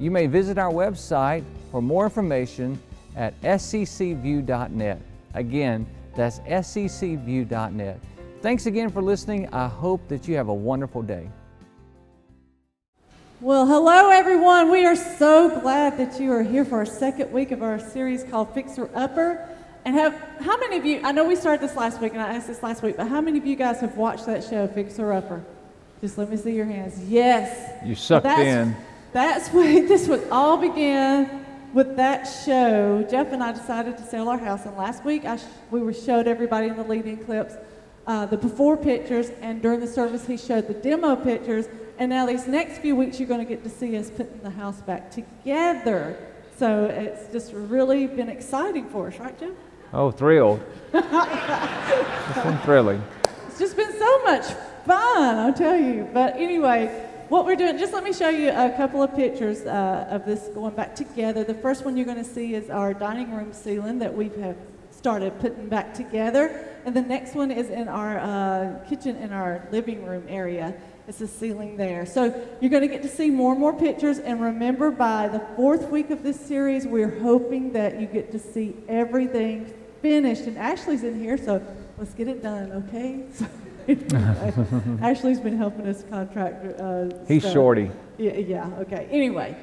You may visit our website for more information at sccview.net. Again, that's sccview.net. Thanks again for listening. I hope that you have a wonderful day. Well, hello everyone. We are so glad that you are here for our second week of our series called Fixer Upper. And have how many of you? I know we started this last week, and I asked this last week, but how many of you guys have watched that show, Fixer Upper? Just let me see your hands. Yes. You sucked That's- in. That's when this would all begin with that show. Jeff and I decided to sell our house, and last week I sh- we were showed everybody in the leading clips uh, the before pictures, and during the service he showed the demo pictures. And now these next few weeks you're going to get to see us putting the house back together. So it's just really been exciting for us, right, Jeff? Oh, thrilled. it's been thrilling. It's just been so much fun, I'll tell you. But anyway, what we're doing, just let me show you a couple of pictures uh, of this going back together. The first one you're going to see is our dining room ceiling that we have started putting back together. And the next one is in our uh, kitchen in our living room area. It's the ceiling there. So you're going to get to see more and more pictures. And remember, by the fourth week of this series, we're hoping that you get to see everything finished. And Ashley's in here, so let's get it done, okay? Ashley's been helping us contract. Uh, He's stuff. shorty. Yeah, yeah, okay. Anyway,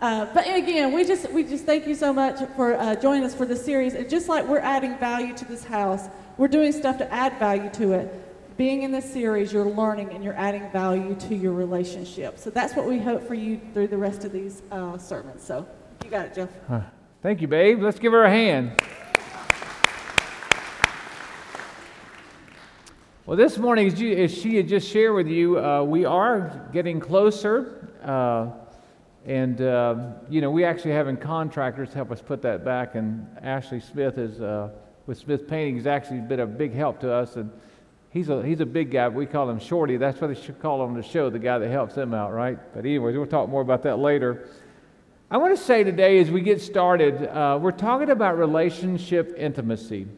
uh, but again, we just we just thank you so much for uh, joining us for this series. And just like we're adding value to this house, we're doing stuff to add value to it. Being in this series, you're learning and you're adding value to your relationship. So that's what we hope for you through the rest of these uh, sermons. So you got it, Jeff. Thank you, babe. Let's give her a hand. Well, this morning, as, you, as she had just shared with you, uh, we are getting closer. Uh, and, uh, you know, we actually having contractors help us put that back. And Ashley Smith is, uh, with Smith Painting, has actually been a big help to us. And he's a, he's a big guy. We call him Shorty. That's what they should call him on the show, the guy that helps them out, right? But, anyways, we'll talk more about that later. I want to say today, as we get started, uh, we're talking about relationship intimacy.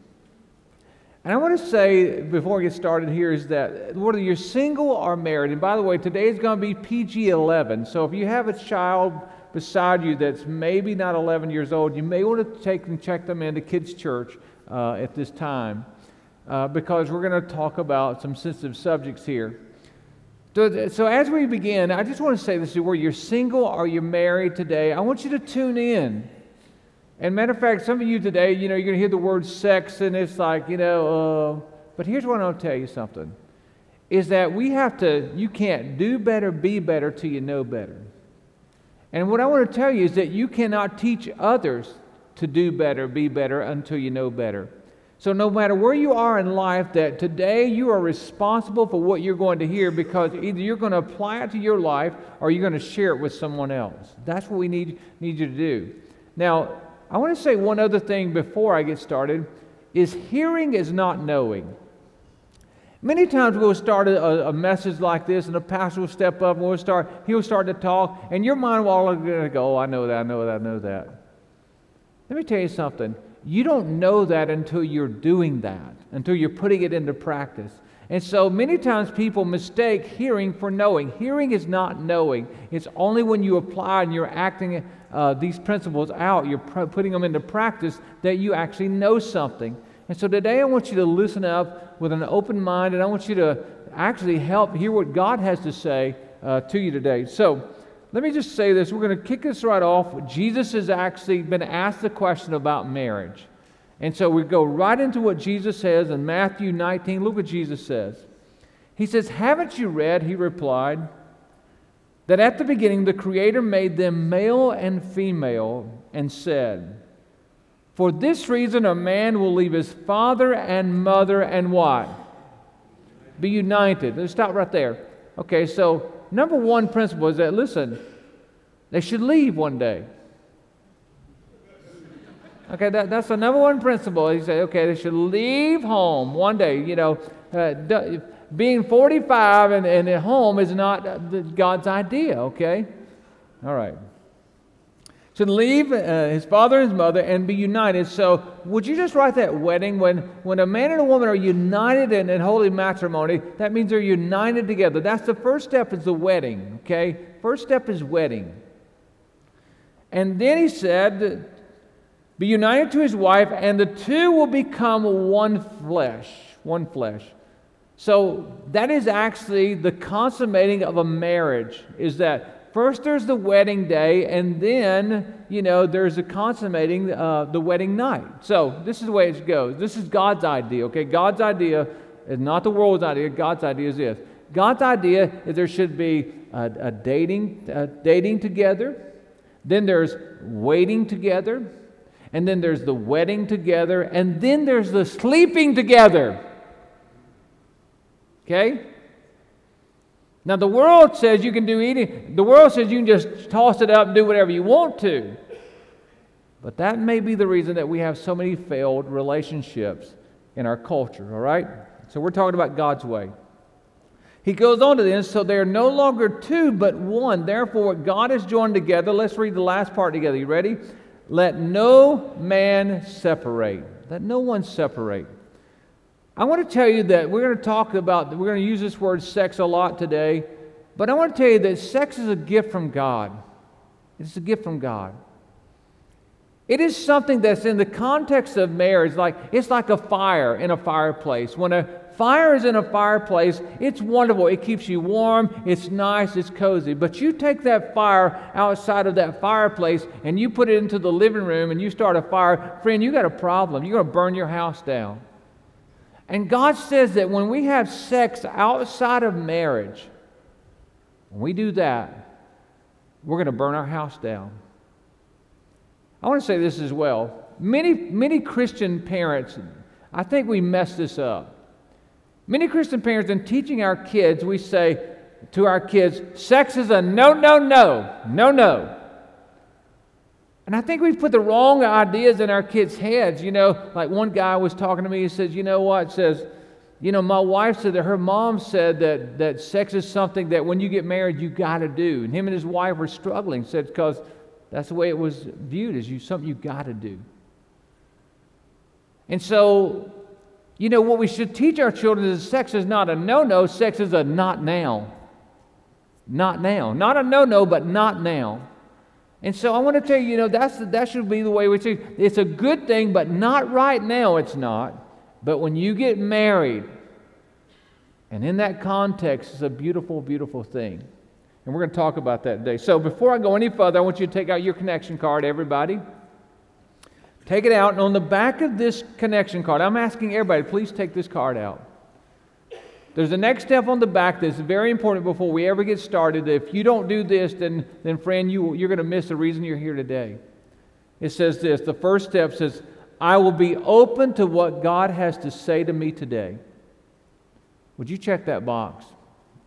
And I want to say before we get started here is that whether you're single or married, and by the way, today is going to be PG 11. So if you have a child beside you that's maybe not 11 years old, you may want to take and check them into kids' church uh, at this time uh, because we're going to talk about some sensitive subjects here. So, so as we begin, I just want to say this: whether you're single or you're married today, I want you to tune in. And matter of fact, some of you today, you know, you're going to hear the word sex, and it's like, you know, uh, but here's what I'll tell you something: is that we have to. You can't do better, be better till you know better. And what I want to tell you is that you cannot teach others to do better, be better until you know better. So, no matter where you are in life, that today you are responsible for what you're going to hear because either you're going to apply it to your life or you're going to share it with someone else. That's what we need, need you to do. Now, I want to say one other thing before I get started is hearing is not knowing. Many times we'll start a, a message like this, and the pastor will step up and we'll start, he'll start to talk, and your mind will all go, oh, I know that, I know that, I know that. Let me tell you something. You don't know that until you're doing that, until you're putting it into practice. And so many times people mistake hearing for knowing. Hearing is not knowing. It's only when you apply and you're acting uh, these principles out, you're pr- putting them into practice, that you actually know something. And so today I want you to listen up with an open mind, and I want you to actually help hear what God has to say uh, to you today. So let me just say this. We're going to kick this right off. Jesus has actually been asked the question about marriage. And so we go right into what Jesus says in Matthew 19. Look what Jesus says. He says, Haven't you read, he replied, that at the beginning the Creator made them male and female and said, For this reason a man will leave his father and mother and what? Be united. Let's stop right there. Okay, so number one principle is that, listen, they should leave one day. Okay, that, that's the number one principle. He said, okay, they should leave home one day. You know, uh, being 45 and, and at home is not God's idea, okay? All right. Should leave uh, his father and his mother and be united. So, would you just write that wedding? When, when a man and a woman are united in, in holy matrimony, that means they're united together. That's the first step is the wedding, okay? First step is wedding. And then he said, Be united to his wife, and the two will become one flesh. One flesh. So that is actually the consummating of a marriage, is that first there's the wedding day, and then, you know, there's the consummating uh, the wedding night. So this is the way it goes. This is God's idea, okay? God's idea is not the world's idea. God's idea is this. God's idea is there should be a, a dating, a dating together, then there's waiting together. And then there's the wedding together. And then there's the sleeping together. Okay? Now, the world says you can do eating. The world says you can just toss it up and do whatever you want to. But that may be the reason that we have so many failed relationships in our culture, all right? So we're talking about God's way. He goes on to this, so they are no longer two, but one. Therefore, what God has joined together, let's read the last part together. You ready? Let no man separate. Let no one separate. I want to tell you that we're going to talk about, we're going to use this word sex a lot today, but I want to tell you that sex is a gift from God. It's a gift from God. It is something that's in the context of marriage, like it's like a fire in a fireplace. When a Fire is in a fireplace. It's wonderful. It keeps you warm. It's nice. It's cozy. But you take that fire outside of that fireplace and you put it into the living room and you start a fire. Friend, you got a problem. You're going to burn your house down. And God says that when we have sex outside of marriage, when we do that, we're going to burn our house down. I want to say this as well. Many, many Christian parents, I think we mess this up. Many Christian parents, in teaching our kids, we say to our kids, sex is a no, no, no, no, no. And I think we've put the wrong ideas in our kids' heads. You know, like one guy was talking to me, he says, You know what? says, You know, my wife said that her mom said that, that sex is something that when you get married, you got to do. And him and his wife were struggling, said, because that's the way it was viewed as you something you got to do. And so you know, what we should teach our children is sex is not a no no, sex is a not now. Not now. Not a no no, but not now. And so I want to tell you, you know, that's, that should be the way we teach. It's a good thing, but not right now, it's not. But when you get married, and in that context, it's a beautiful, beautiful thing. And we're going to talk about that today. So before I go any further, I want you to take out your connection card, everybody. Take it out, and on the back of this connection card, I'm asking everybody, please take this card out. There's a next step on the back that's very important before we ever get started. If you don't do this, then, then friend, you, you're going to miss the reason you're here today. It says this the first step says, I will be open to what God has to say to me today. Would you check that box?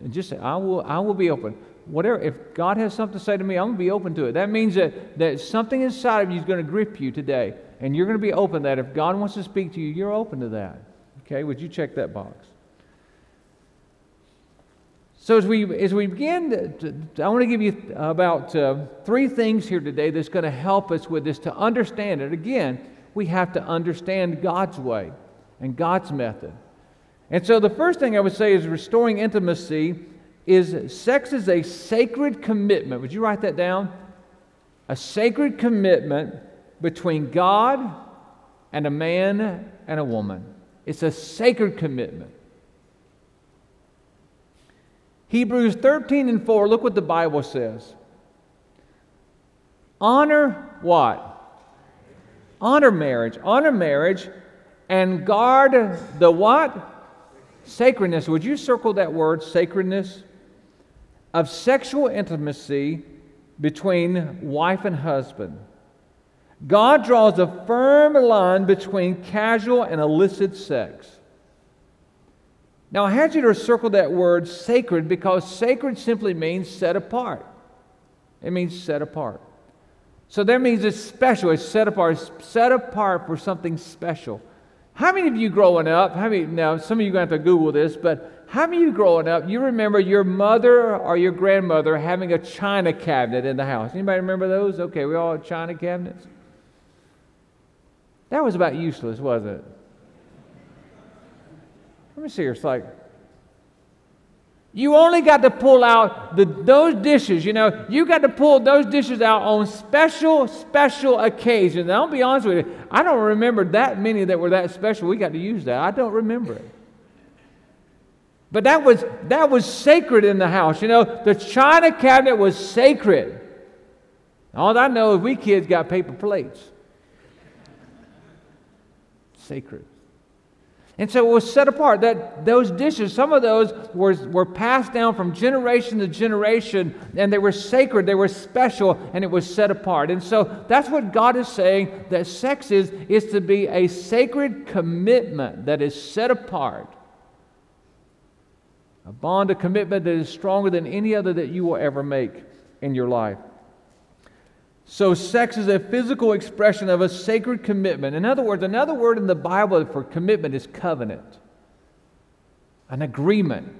And just say, I will, I will be open whatever, if God has something to say to me, I'm going to be open to it. That means that, that something inside of you is going to grip you today. And you're going to be open to that. If God wants to speak to you, you're open to that. Okay? Would you check that box? So as we as we begin, to, I want to give you about uh, three things here today that's going to help us with this to understand it. Again, we have to understand God's way and God's method. And so the first thing I would say is restoring intimacy is sex is a sacred commitment. Would you write that down? A sacred commitment between God and a man and a woman. It's a sacred commitment. Hebrews 13 and 4, look what the Bible says. Honor what? Honor marriage. Honor marriage and guard the what? Sacredness. Would you circle that word, sacredness? Of sexual intimacy between wife and husband. God draws a firm line between casual and illicit sex. Now, I had you to circle that word sacred because sacred simply means set apart. It means set apart. So that means it's special. It's set apart. It's set apart for something special. How many of you growing up, how many, now some of you are going to have to Google this, but how many of you growing up, you remember your mother or your grandmother having a china cabinet in the house? Anybody remember those? Okay, we all china cabinets. That was about useless, wasn't it? Let me see here. It's like, you only got to pull out the, those dishes, you know, you got to pull those dishes out on special, special occasions. I'll be honest with you, I don't remember that many that were that special. We got to use that. I don't remember it. But that was, that was sacred in the house. You know, the china cabinet was sacred. All I know is we kids got paper plates. Sacred. And so it was set apart. That those dishes, some of those were, were passed down from generation to generation, and they were sacred, they were special, and it was set apart. And so that's what God is saying that sex is, is to be a sacred commitment that is set apart. A bond of commitment that is stronger than any other that you will ever make in your life. So, sex is a physical expression of a sacred commitment. In other words, another word in the Bible for commitment is covenant, an agreement.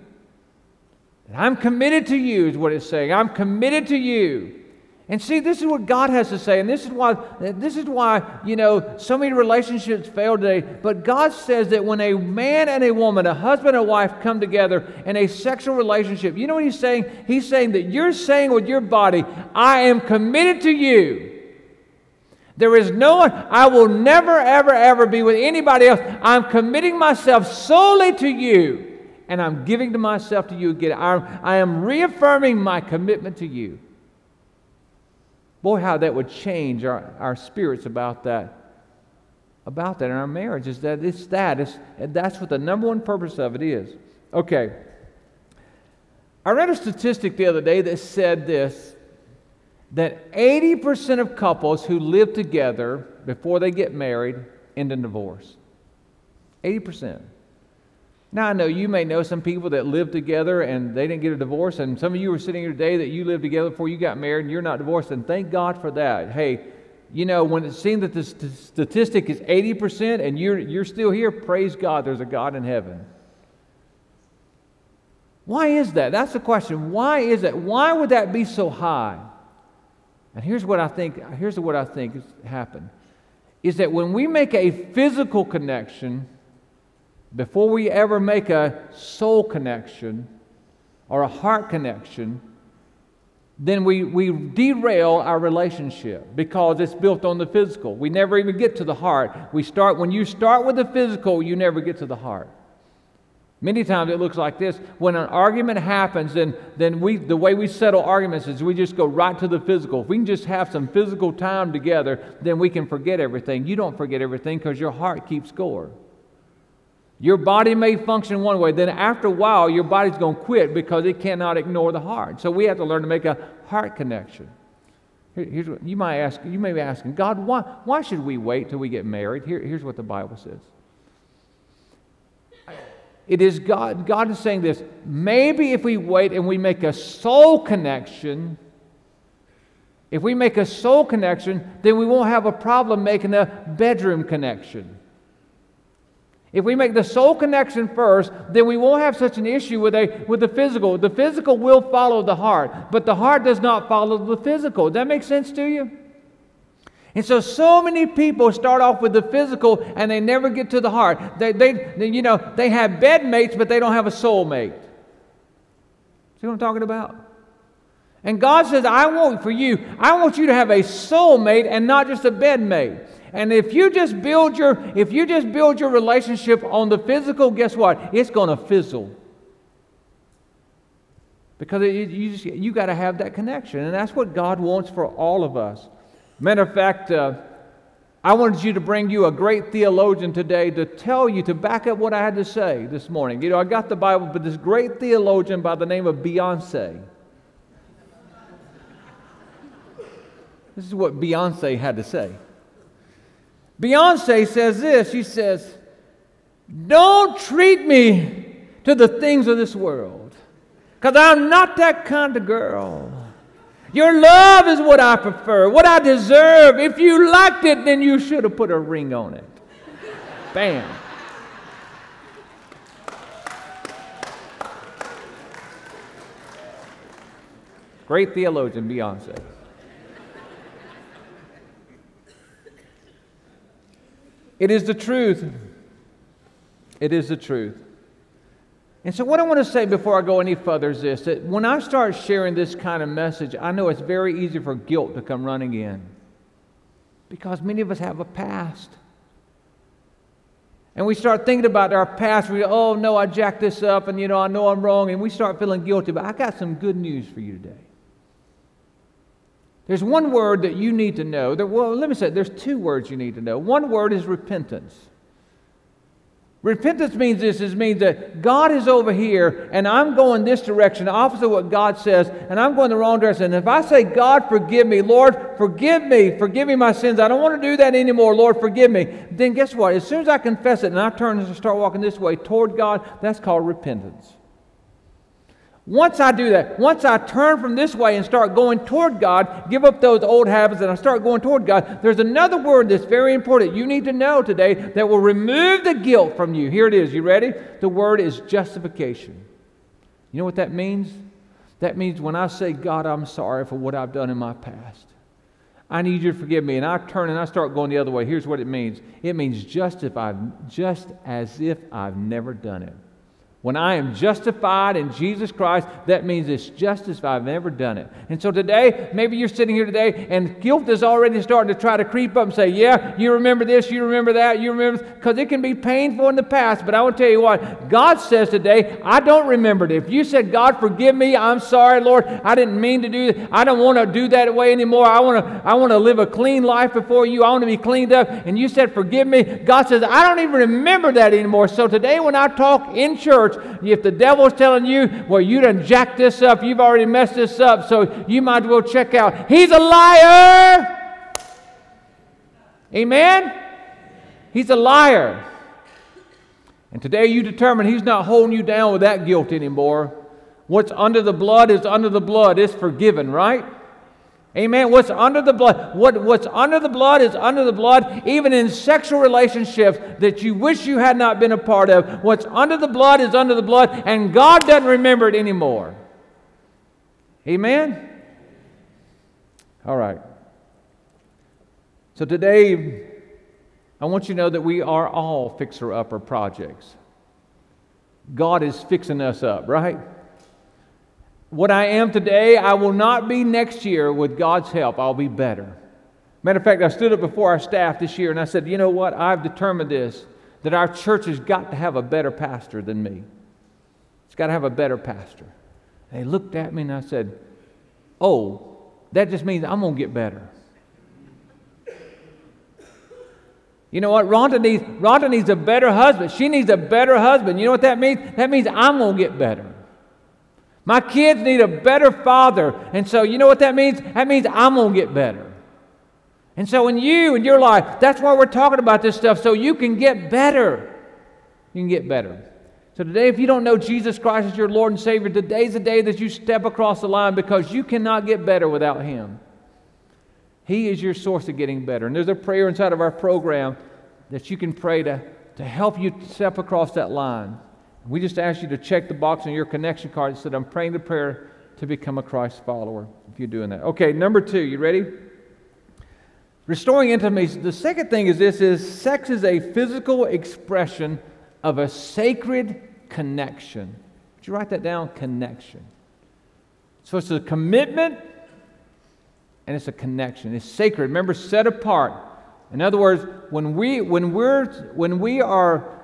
I'm committed to you, is what it's saying. I'm committed to you. And see, this is what God has to say, and this is why this is why you know so many relationships fail today. But God says that when a man and a woman, a husband and wife, come together in a sexual relationship, you know what He's saying? He's saying that you're saying with your body, "I am committed to you." There is no one, I will never, ever, ever be with anybody else. I'm committing myself solely to you, and I'm giving to myself to you again. I'm, I am reaffirming my commitment to you. Boy, how that would change our, our spirits about that. About that in our marriage is that it's that. It's, and that's what the number one purpose of it is. Okay. I read a statistic the other day that said this that 80% of couples who live together before they get married end in divorce. 80%. Now, I know you may know some people that live together and they didn't get a divorce, and some of you are sitting here today that you lived together before you got married and you're not divorced, and thank God for that. Hey, you know, when it seems that the statistic is 80% and you're, you're still here, praise God, there's a God in heaven. Why is that? That's the question. Why is that? Why would that be so high? And here's what I think, here's what I think has happened. Is that when we make a physical connection, before we ever make a soul connection or a heart connection, then we, we derail our relationship because it's built on the physical. We never even get to the heart. We start when you start with the physical, you never get to the heart. Many times it looks like this. When an argument happens, then, then we, the way we settle arguments is we just go right to the physical. If we can just have some physical time together, then we can forget everything. You don't forget everything because your heart keeps score. Your body may function one way, then after a while, your body's going to quit because it cannot ignore the heart. So we have to learn to make a heart connection. here's what you might ask. You may be asking, God, why, why should we wait till we get married? Here, here's what the Bible says. It is God. God is saying this. Maybe if we wait and we make a soul connection, if we make a soul connection, then we won't have a problem making a bedroom connection. If we make the soul connection first, then we won't have such an issue with, a, with the physical. The physical will follow the heart, but the heart does not follow the physical. Does that make sense to you? And so, so many people start off with the physical and they never get to the heart. They, they, they you know, they have bed mates, but they don't have a soul mate. See what I'm talking about? And God says, I want for you, I want you to have a soul mate and not just a bed mate. And if you just build your if you just build your relationship on the physical, guess what? It's going to fizzle. Because it, you just you got to have that connection, and that's what God wants for all of us. Matter of fact, uh, I wanted you to bring you a great theologian today to tell you to back up what I had to say this morning. You know, I got the Bible, but this great theologian by the name of Beyonce. This is what Beyonce had to say. Beyonce says this she says, Don't treat me to the things of this world, because I'm not that kind of girl. Your love is what I prefer, what I deserve. If you liked it, then you should have put a ring on it. Bam. Great theologian, Beyonce. It is the truth. It is the truth. And so, what I want to say before I go any further is this that when I start sharing this kind of message, I know it's very easy for guilt to come running in because many of us have a past. And we start thinking about our past. We go, oh, no, I jacked this up, and you know, I know I'm wrong, and we start feeling guilty. But I got some good news for you today. There's one word that you need to know. There, well, let me say, there's two words you need to know. One word is repentance. Repentance means this it means that God is over here and I'm going this direction, opposite of what God says, and I'm going the wrong direction. And if I say, God, forgive me, Lord, forgive me, forgive me my sins, I don't want to do that anymore, Lord, forgive me, then guess what? As soon as I confess it and I turn and start walking this way toward God, that's called repentance. Once I do that, once I turn from this way and start going toward God, give up those old habits and I start going toward God, there's another word that's very important you need to know today that will remove the guilt from you. Here it is. You ready? The word is justification. You know what that means? That means when I say, God, I'm sorry for what I've done in my past. I need you to forgive me. And I turn and I start going the other way. Here's what it means it means just, if I've, just as if I've never done it. When I am justified in Jesus Christ, that means it's just as if I've never done it. And so today, maybe you're sitting here today and guilt is already starting to try to creep up and say, Yeah, you remember this, you remember that, you remember, because it can be painful in the past. But I want to tell you what, God says today, I don't remember it. If you said, God, forgive me, I'm sorry, Lord, I didn't mean to do that. I don't want to do that way anymore. I want to, I want to live a clean life before you. I want to be cleaned up. And you said, Forgive me. God says, I don't even remember that anymore. So today, when I talk in church, if the devil's telling you, well, you done jacked this up, you've already messed this up, so you might as well check out. He's a liar. Amen? He's a liar. And today you determine he's not holding you down with that guilt anymore. What's under the blood is under the blood. It's forgiven, right? Amen. What's under the blood? What, what's under the blood is under the blood, even in sexual relationships that you wish you had not been a part of. What's under the blood is under the blood, and God doesn't remember it anymore. Amen? All right. So today, I want you to know that we are all fixer upper projects. God is fixing us up, right? What I am today, I will not be next year with God's help. I'll be better. Matter of fact, I stood up before our staff this year and I said, You know what? I've determined this that our church has got to have a better pastor than me. It's got to have a better pastor. They looked at me and I said, Oh, that just means I'm going to get better. You know what? Rhonda needs, Rhonda needs a better husband. She needs a better husband. You know what that means? That means I'm going to get better. My kids need a better father. And so, you know what that means? That means I'm going to get better. And so, in you and your life, that's why we're talking about this stuff, so you can get better. You can get better. So, today, if you don't know Jesus Christ as your Lord and Savior, today's the day that you step across the line because you cannot get better without Him. He is your source of getting better. And there's a prayer inside of our program that you can pray to, to help you step across that line. We just ask you to check the box on your connection card that said, I'm praying the prayer to become a Christ follower, if you're doing that. Okay, number two, you ready? Restoring intimacy. The second thing is this is sex is a physical expression of a sacred connection. Did you write that down? Connection. So it's a commitment and it's a connection. It's sacred. Remember, set apart. In other words, when we when we're when we are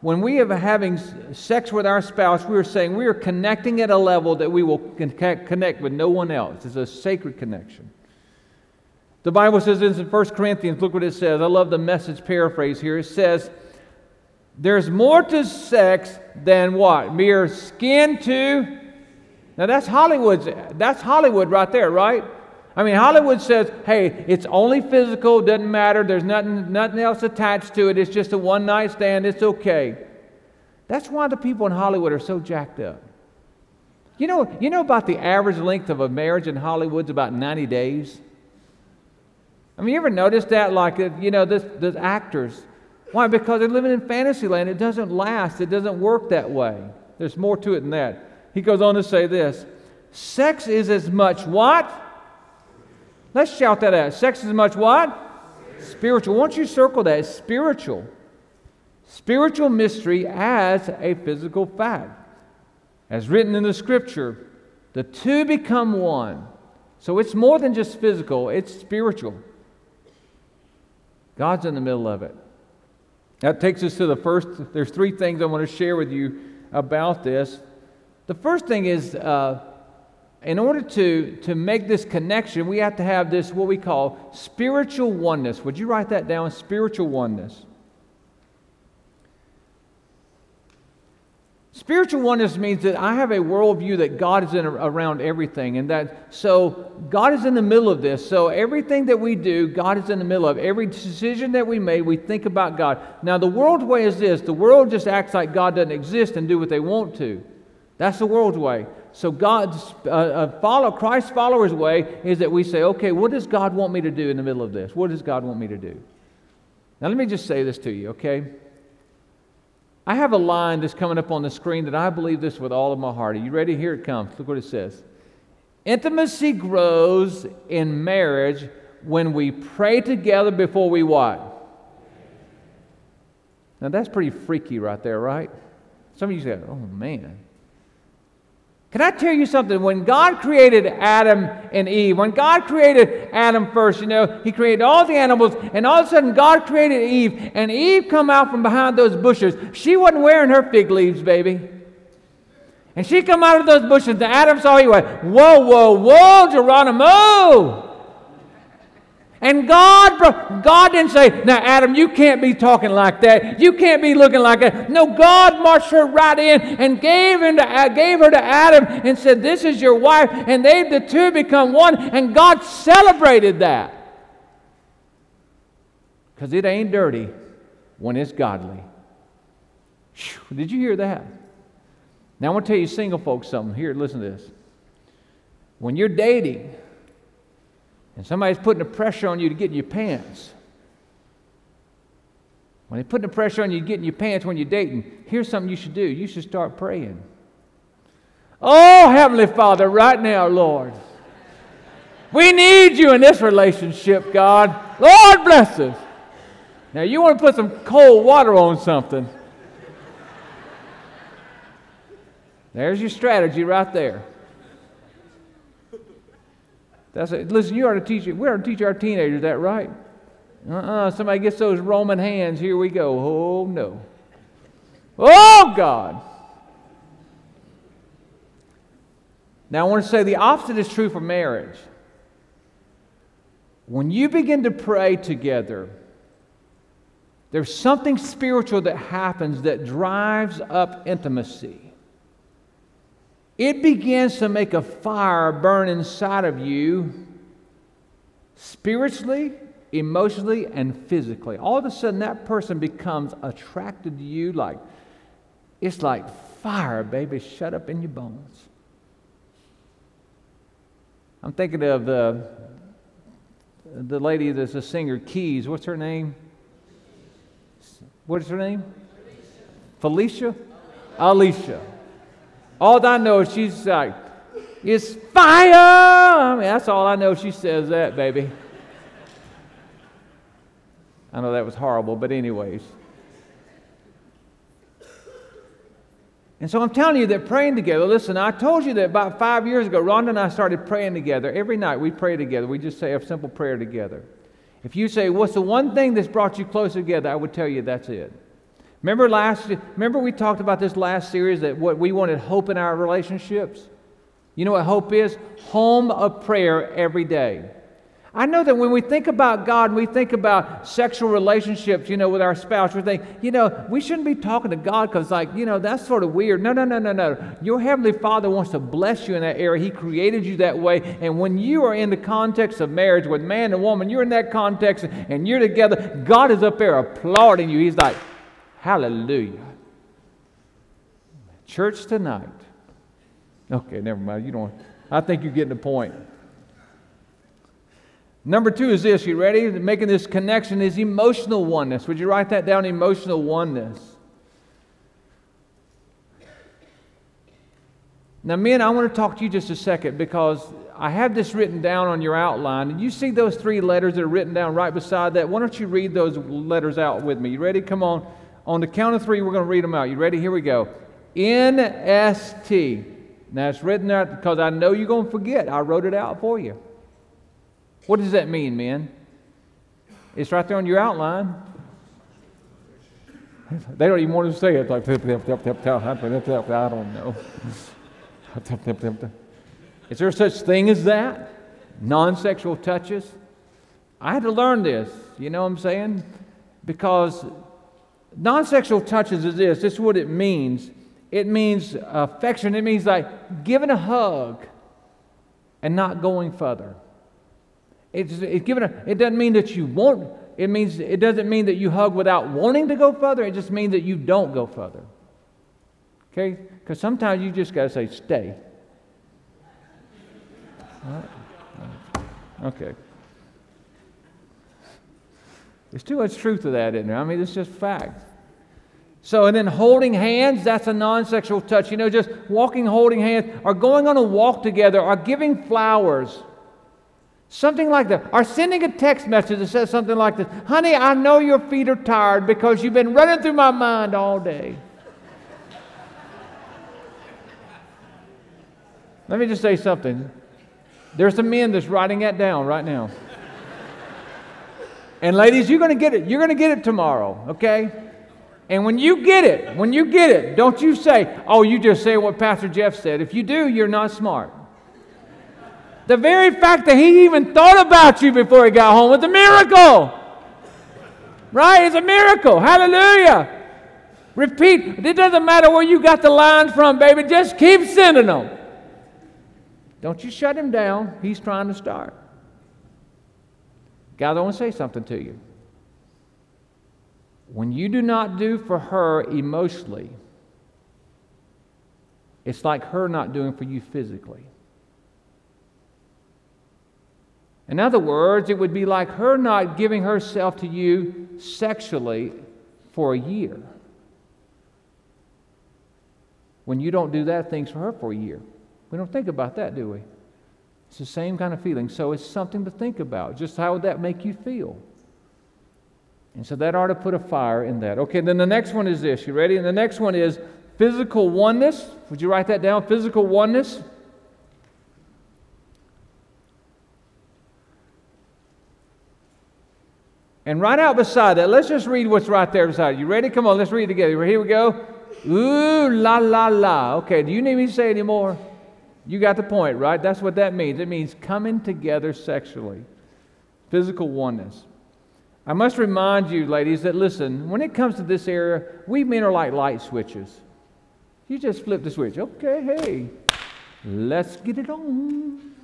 when we are having sex with our spouse, we are saying we are connecting at a level that we will connect with no one else. It's a sacred connection. The Bible says this in 1 Corinthians, look what it says. I love the message paraphrase here. It says, There's more to sex than what? Mere skin to. Now that's Hollywood. That's Hollywood right there, right? I mean, Hollywood says, hey, it's only physical, doesn't matter, there's nothing, nothing else attached to it, it's just a one night stand, it's okay. That's why the people in Hollywood are so jacked up. You know, you know about the average length of a marriage in Hollywood's about 90 days? I mean, you ever noticed that? Like, uh, you know, this, this actors. Why? Because they're living in fantasy land. It doesn't last, it doesn't work that way. There's more to it than that. He goes on to say this Sex is as much what? Let's shout that out. Sex is much what? Spiritual. Once you circle that, spiritual. Spiritual mystery as a physical fact. As written in the scripture, the two become one. So it's more than just physical, it's spiritual. God's in the middle of it. That takes us to the first, there's three things I want to share with you about this. The first thing is, uh, in order to, to make this connection, we have to have this, what we call spiritual oneness. Would you write that down? Spiritual oneness. Spiritual oneness means that I have a worldview that God is in around everything, and that so God is in the middle of this. So everything that we do, God is in the middle of. Every decision that we make, we think about God. Now the world's way is this: the world just acts like God doesn't exist and do what they want to. That's the world's way. So God's uh, uh, follow Christ's followers' way is that we say, okay, what does God want me to do in the middle of this? What does God want me to do? Now let me just say this to you, okay? I have a line that's coming up on the screen that I believe this with all of my heart. Are you ready? Here it comes. Look what it says. Intimacy grows in marriage when we pray together before we what? Now that's pretty freaky right there, right? Some of you say, oh man. Can I tell you something? When God created Adam and Eve, when God created Adam first, you know, he created all the animals, and all of a sudden God created Eve, and Eve come out from behind those bushes. She wasn't wearing her fig leaves, baby. And she come out of those bushes, and Adam saw he went, whoa, whoa, whoa, Geronimo! And God, God didn't say, now, Adam, you can't be talking like that. You can't be looking like that. No, God marched her right in and gave, into, uh, gave her to Adam and said, This is your wife. And they, the two, become one. And God celebrated that. Because it ain't dirty when it's godly. Whew, did you hear that? Now, I want to tell you, single folks, something. Here, listen to this. When you're dating, and somebody's putting the pressure on you to get in your pants. When they're putting the pressure on you to get in your pants when you're dating, here's something you should do. You should start praying. Oh, Heavenly Father, right now, Lord, we need you in this relationship, God. Lord, bless us. Now, you want to put some cold water on something. There's your strategy right there. That's it. Listen, you are to teach we are to teach our teenagers that, right? Uh-uh. Somebody gets those Roman hands. Here we go. Oh no. Oh God. Now I want to say the opposite is true for marriage. When you begin to pray together, there's something spiritual that happens that drives up intimacy it begins to make a fire burn inside of you spiritually, emotionally, and physically. All of a sudden, that person becomes attracted to you like it's like fire, baby, shut up in your bones. I'm thinking of the, the lady that's a singer, Keys. What's her name? What's her name? Felicia? Alicia. All I know is she's like, it's fire. I mean, that's all I know. She says that, baby. I know that was horrible, but, anyways. And so I'm telling you that praying together, listen, I told you that about five years ago, Rhonda and I started praying together. Every night we pray together. We just say a simple prayer together. If you say, What's the one thing that's brought you closer together? I would tell you that's it. Remember last remember we talked about this last series that what we wanted hope in our relationships? You know what hope is? Home of prayer every day. I know that when we think about God and we think about sexual relationships, you know, with our spouse, we think, you know, we shouldn't be talking to God because, like, you know, that's sort of weird. No, no, no, no, no. Your Heavenly Father wants to bless you in that area. He created you that way. And when you are in the context of marriage with man and woman, you're in that context and you're together, God is up there applauding you. He's like, Hallelujah. Church tonight, Okay, never mind. You don't. I think you're getting the point. Number two is this. You ready? Making this connection is emotional oneness. Would you write that down? Emotional oneness. Now, men, I want to talk to you just a second because I have this written down on your outline. And you see those three letters that are written down right beside that? Why don't you read those letters out with me? You ready? Come on. On the count of three, we're going to read them out. You ready? Here we go. N S T. Now, it's written there because I know you're going to forget. I wrote it out for you. What does that mean, men? It's right there on your outline. They don't even want to say it. Like, I don't know. Is there such thing as that? Non sexual touches? I had to learn this, you know what I'm saying? Because non sexual touches is this this is what it means. It means affection, it means like giving a hug and not going further. It's, it's giving a, it doesn't mean that you won't, it means it doesn't mean that you hug without wanting to go further, it just means that you don't go further. Okay? Because sometimes you just got to say, stay. Okay. There's too much truth to that in there? I mean, it's just fact. So, and then holding hands, that's a non sexual touch. You know, just walking, holding hands, or going on a walk together, or giving flowers. Something like that. Or sending a text message that says something like this Honey, I know your feet are tired because you've been running through my mind all day. Let me just say something. There's some men that's writing that down right now. And ladies, you're going to get it. You're going to get it tomorrow, okay? And when you get it, when you get it, don't you say, oh, you just say what Pastor Jeff said. If you do, you're not smart. The very fact that he even thought about you before he got home was a miracle. Right? It's a miracle. Hallelujah. Repeat. It doesn't matter where you got the lines from, baby. Just keep sending them. Don't you shut him down. He's trying to start. God, I want to say something to you. When you do not do for her emotionally, it's like her not doing for you physically. In other words, it would be like her not giving herself to you sexually for a year. When you don't do that things for her for a year. We don't think about that, do we? It's the same kind of feeling. So it's something to think about. Just how would that make you feel? And so that ought to put a fire in that. Okay, then the next one is this. You ready? And the next one is physical oneness. Would you write that down? Physical oneness. And right out beside that, let's just read what's right there beside you. Ready? Come on, let's read it together. Here we go. Ooh, la, la, la. Okay, do you need me to say any more? You got the point, right? That's what that means. It means coming together sexually, physical oneness. I must remind you, ladies, that listen, when it comes to this area, we men are like light switches. You just flip the switch. Okay, hey, let's get it on.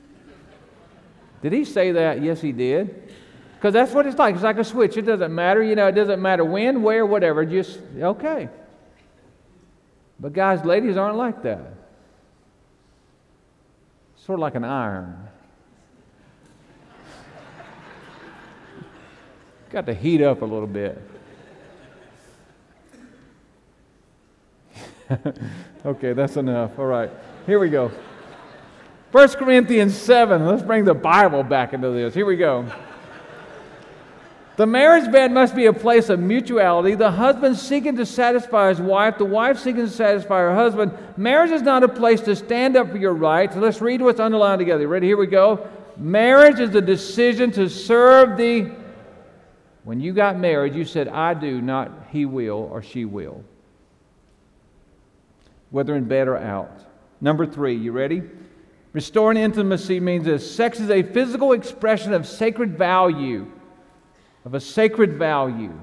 Did he say that? Yes, he did. Because that's what it's like. It's like a switch. It doesn't matter. You know, it doesn't matter when, where, whatever. Just, okay. But guys, ladies aren't like that. Sort of like an iron. Got to heat up a little bit. okay, that's enough. All right, here we go. 1 Corinthians 7. Let's bring the Bible back into this. Here we go. The marriage bed must be a place of mutuality. The husband seeking to satisfy his wife, the wife seeking to satisfy her husband. Marriage is not a place to stand up for your rights. Let's read what's underlined together. Ready? Here we go. Marriage is the decision to serve the. When you got married, you said, I do, not he will or she will. Whether in bed or out. Number three, you ready? Restoring intimacy means this sex is a physical expression of sacred value of a sacred value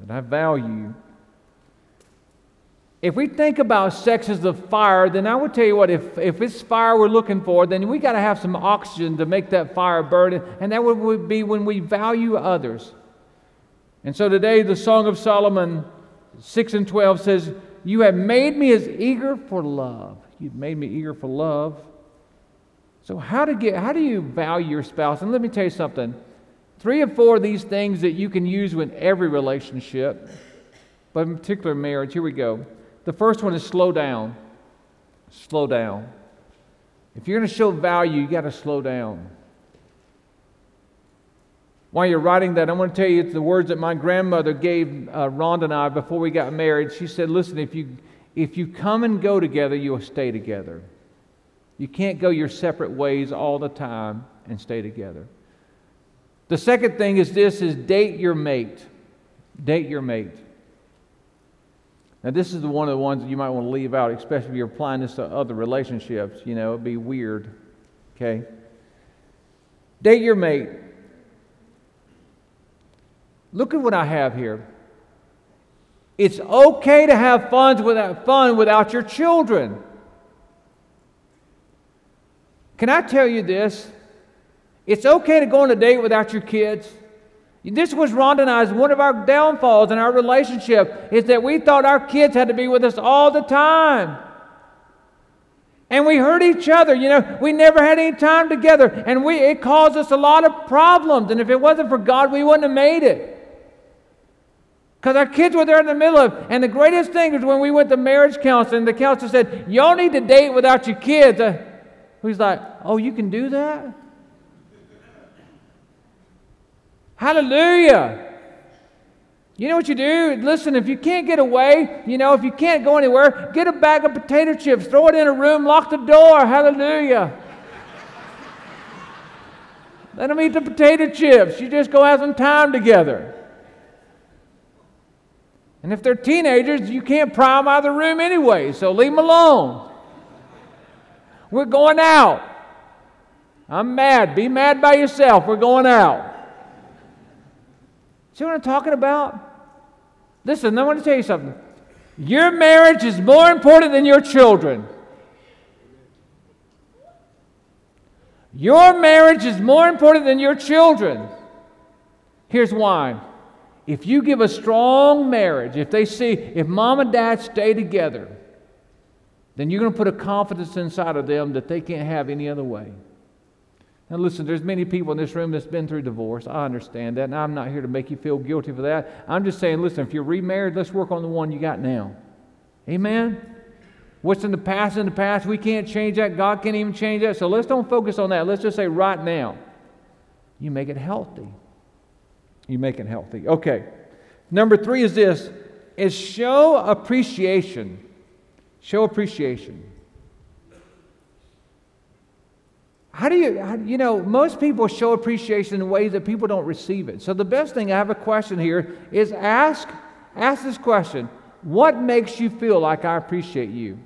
that I value. If we think about sex as the fire, then I would tell you what, if, if it's fire we're looking for, then we got to have some oxygen to make that fire burn, and that would be when we value others. And so today, the Song of Solomon 6 and 12 says, You have made me as eager for love. You've made me eager for love. So, how, to get, how do you value your spouse? And let me tell you something three or four of these things that you can use with every relationship, but in particular marriage. Here we go. The first one is slow down. Slow down. If you're going to show value, you got to slow down. While you're writing that, I want to tell you it's the words that my grandmother gave uh, Rhonda and I before we got married. She said, Listen, if you, if you come and go together, you'll stay together. You can't go your separate ways all the time and stay together. The second thing is this is date your mate. Date your mate. Now, this is one of the ones that you might want to leave out, especially if you're applying this to other relationships. You know, it'd be weird. Okay? Date your mate. Look at what I have here. It's okay to have fun without, fun without your children. Can I tell you this? It's okay to go on a date without your kids. This was Rhonda and I's one of our downfalls in our relationship is that we thought our kids had to be with us all the time. And we hurt each other. You know, we never had any time together. And we, it caused us a lot of problems. And if it wasn't for God, we wouldn't have made it. Because our kids were there in the middle of And the greatest thing is when we went to marriage counseling, the counselor said, Y'all need to date without your kids. Uh, he's like, Oh, you can do that? Hallelujah. You know what you do? Listen, if you can't get away, you know, if you can't go anywhere, get a bag of potato chips, throw it in a room, lock the door. Hallelujah. Let them eat the potato chips. You just go have some time together. And if they're teenagers, you can't pry them out of the room anyway, so leave them alone. We're going out. I'm mad. Be mad by yourself. We're going out. See what I'm talking about? Listen, I want to tell you something. Your marriage is more important than your children. Your marriage is more important than your children. Here's why if you give a strong marriage, if they see, if mom and dad stay together, then you're going to put a confidence inside of them that they can't have any other way. Now, listen, there's many people in this room that's been through divorce. I understand that, and I'm not here to make you feel guilty for that. I'm just saying, listen, if you're remarried, let's work on the one you got now. Amen? What's in the past in the past, we can't change that. God can't even change that. So let's don't focus on that. Let's just say right now, you make it healthy you make it healthy. Okay. Number three is this is show appreciation. Show appreciation. How do you, you know, most people show appreciation in ways that people don't receive it. So the best thing, I have a question here, is ask, ask this question What makes you feel like I appreciate you?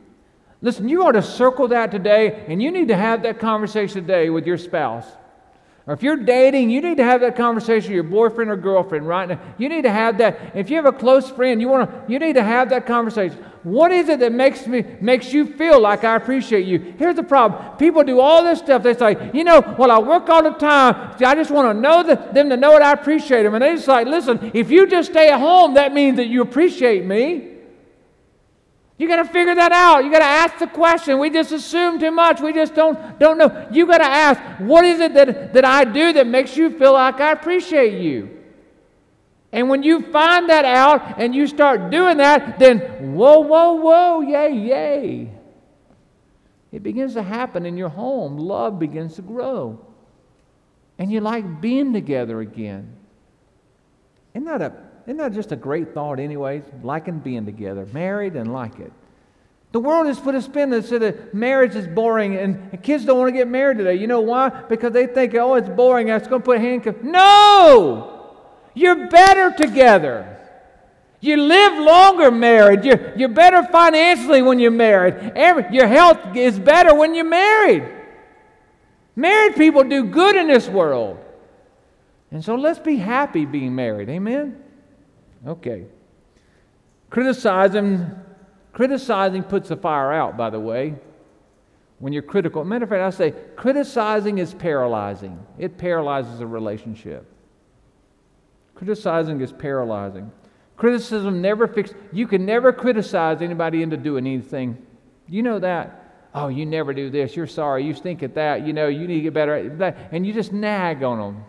Listen, you ought to circle that today, and you need to have that conversation today with your spouse. Or if you're dating, you need to have that conversation with your boyfriend or girlfriend right now. You need to have that. If you have a close friend, you want to you need to have that conversation. What is it that makes me makes you feel like I appreciate you? Here's the problem. People do all this stuff. They say, you know, well, I work all the time. I just want to know the, them to know that I appreciate them. And they just like, listen, if you just stay at home, that means that you appreciate me. You got to figure that out. You got to ask the question. We just assume too much. We just don't, don't know. You got to ask, what is it that, that I do that makes you feel like I appreciate you? And when you find that out and you start doing that, then whoa, whoa, whoa, yay, yay. It begins to happen in your home. Love begins to grow. And you like being together again. Isn't that a isn't that just a great thought, anyways? Liking being together, married and like it. The world has put a spin that said that marriage is boring and kids don't want to get married today. You know why? Because they think, oh, it's boring. It's going to put handcuffs. No! You're better together. You live longer married. You're, you're better financially when you're married. Every, your health is better when you're married. Married people do good in this world. And so let's be happy being married. Amen? Okay. Criticizing, criticizing puts the fire out, by the way. When you're critical. Matter of fact, I say criticizing is paralyzing. It paralyzes a relationship. Criticizing is paralyzing. Criticism never fixes. You can never criticize anybody into doing anything. You know that. Oh, you never do this. You're sorry. You stink at that. You know, you need to get better at that. And you just nag on them.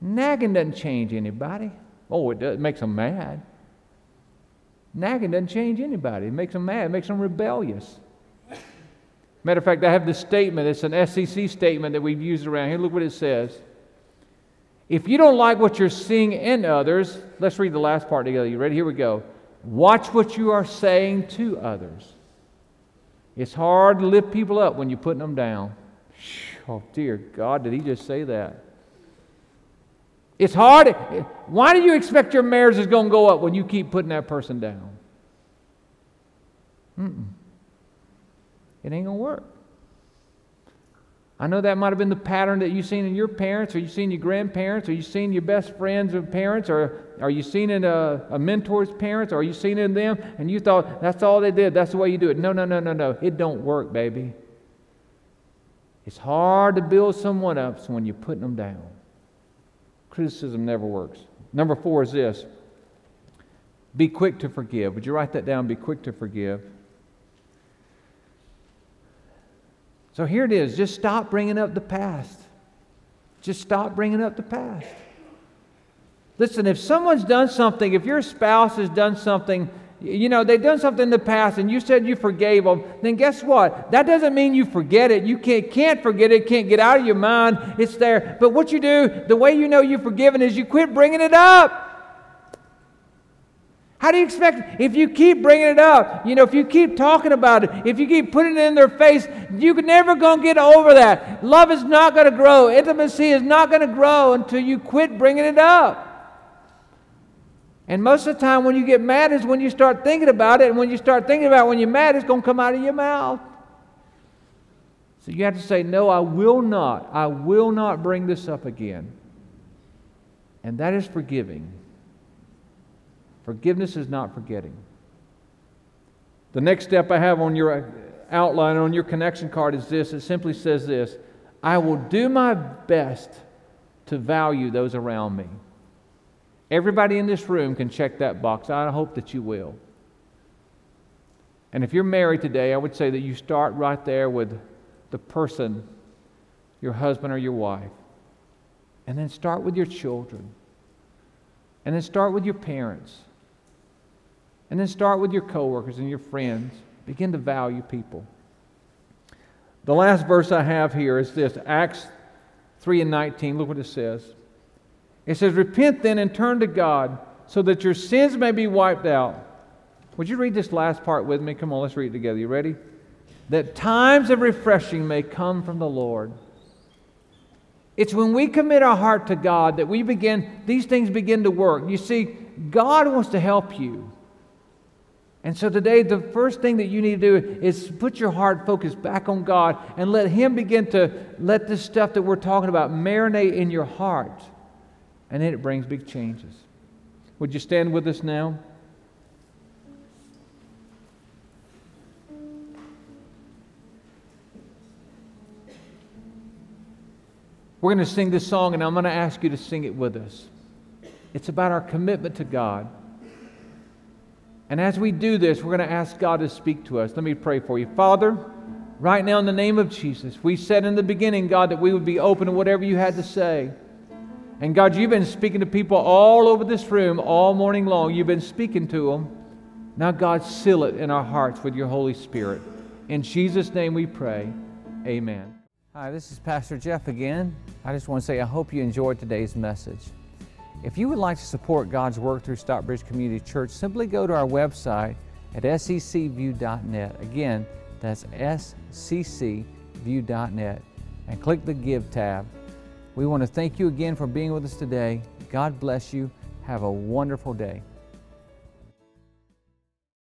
Nagging doesn't change anybody. Oh, it, does, it makes them mad. Nagging doesn't change anybody. It makes them mad. It makes them rebellious. Matter of fact, I have this statement. It's an SCC statement that we've used around here. Look what it says. If you don't like what you're seeing in others, let's read the last part together. You ready? Here we go. Watch what you are saying to others. It's hard to lift people up when you're putting them down. Oh, dear God, did he just say that? It's hard. Why do you expect your marriage is going to go up when you keep putting that person down? Mm-mm. It ain't going to work. I know that might have been the pattern that you've seen in your parents, or you've seen your grandparents, or you've seen your best friends of parents, or are you seen in a, a mentor's parents, or are you seen in them, and you thought that's all they did, that's the way you do it. No, no, no, no, no. It don't work, baby. It's hard to build someone up when you're putting them down. Criticism never works. Number four is this be quick to forgive. Would you write that down? Be quick to forgive. So here it is. Just stop bringing up the past. Just stop bringing up the past. Listen, if someone's done something, if your spouse has done something, you know, they've done something in the past and you said you forgave them, then guess what? That doesn't mean you forget it. You can't, can't forget it, can't get out of your mind. It's there. But what you do, the way you know you've forgiven is you quit bringing it up. How do you expect, if you keep bringing it up, you know, if you keep talking about it, if you keep putting it in their face, you're never going to get over that. Love is not going to grow. Intimacy is not going to grow until you quit bringing it up. And most of the time, when you get mad, is when you start thinking about it. And when you start thinking about it, when you're mad, it's going to come out of your mouth. So you have to say, No, I will not. I will not bring this up again. And that is forgiving. Forgiveness is not forgetting. The next step I have on your outline, on your connection card, is this it simply says this I will do my best to value those around me. Everybody in this room can check that box. I hope that you will. And if you're married today, I would say that you start right there with the person, your husband or your wife. And then start with your children. And then start with your parents. And then start with your coworkers and your friends. Begin to value people. The last verse I have here is this Acts 3 and 19. Look what it says. It says, Repent then and turn to God so that your sins may be wiped out. Would you read this last part with me? Come on, let's read it together. You ready? That times of refreshing may come from the Lord. It's when we commit our heart to God that we begin, these things begin to work. You see, God wants to help you. And so today, the first thing that you need to do is put your heart focus back on God and let Him begin to let this stuff that we're talking about marinate in your heart. And then it brings big changes. Would you stand with us now? We're going to sing this song, and I'm going to ask you to sing it with us. It's about our commitment to God. And as we do this, we're going to ask God to speak to us. Let me pray for you. Father, right now in the name of Jesus, we said in the beginning, God, that we would be open to whatever you had to say. And God, you've been speaking to people all over this room all morning long. You've been speaking to them. Now, God, seal it in our hearts with your Holy Spirit. In Jesus' name we pray. Amen. Hi, this is Pastor Jeff again. I just want to say I hope you enjoyed today's message. If you would like to support God's work through Stockbridge Community Church, simply go to our website at sccview.net. Again, that's sccview.net and click the Give tab. We want to thank you again for being with us today. God bless you. Have a wonderful day.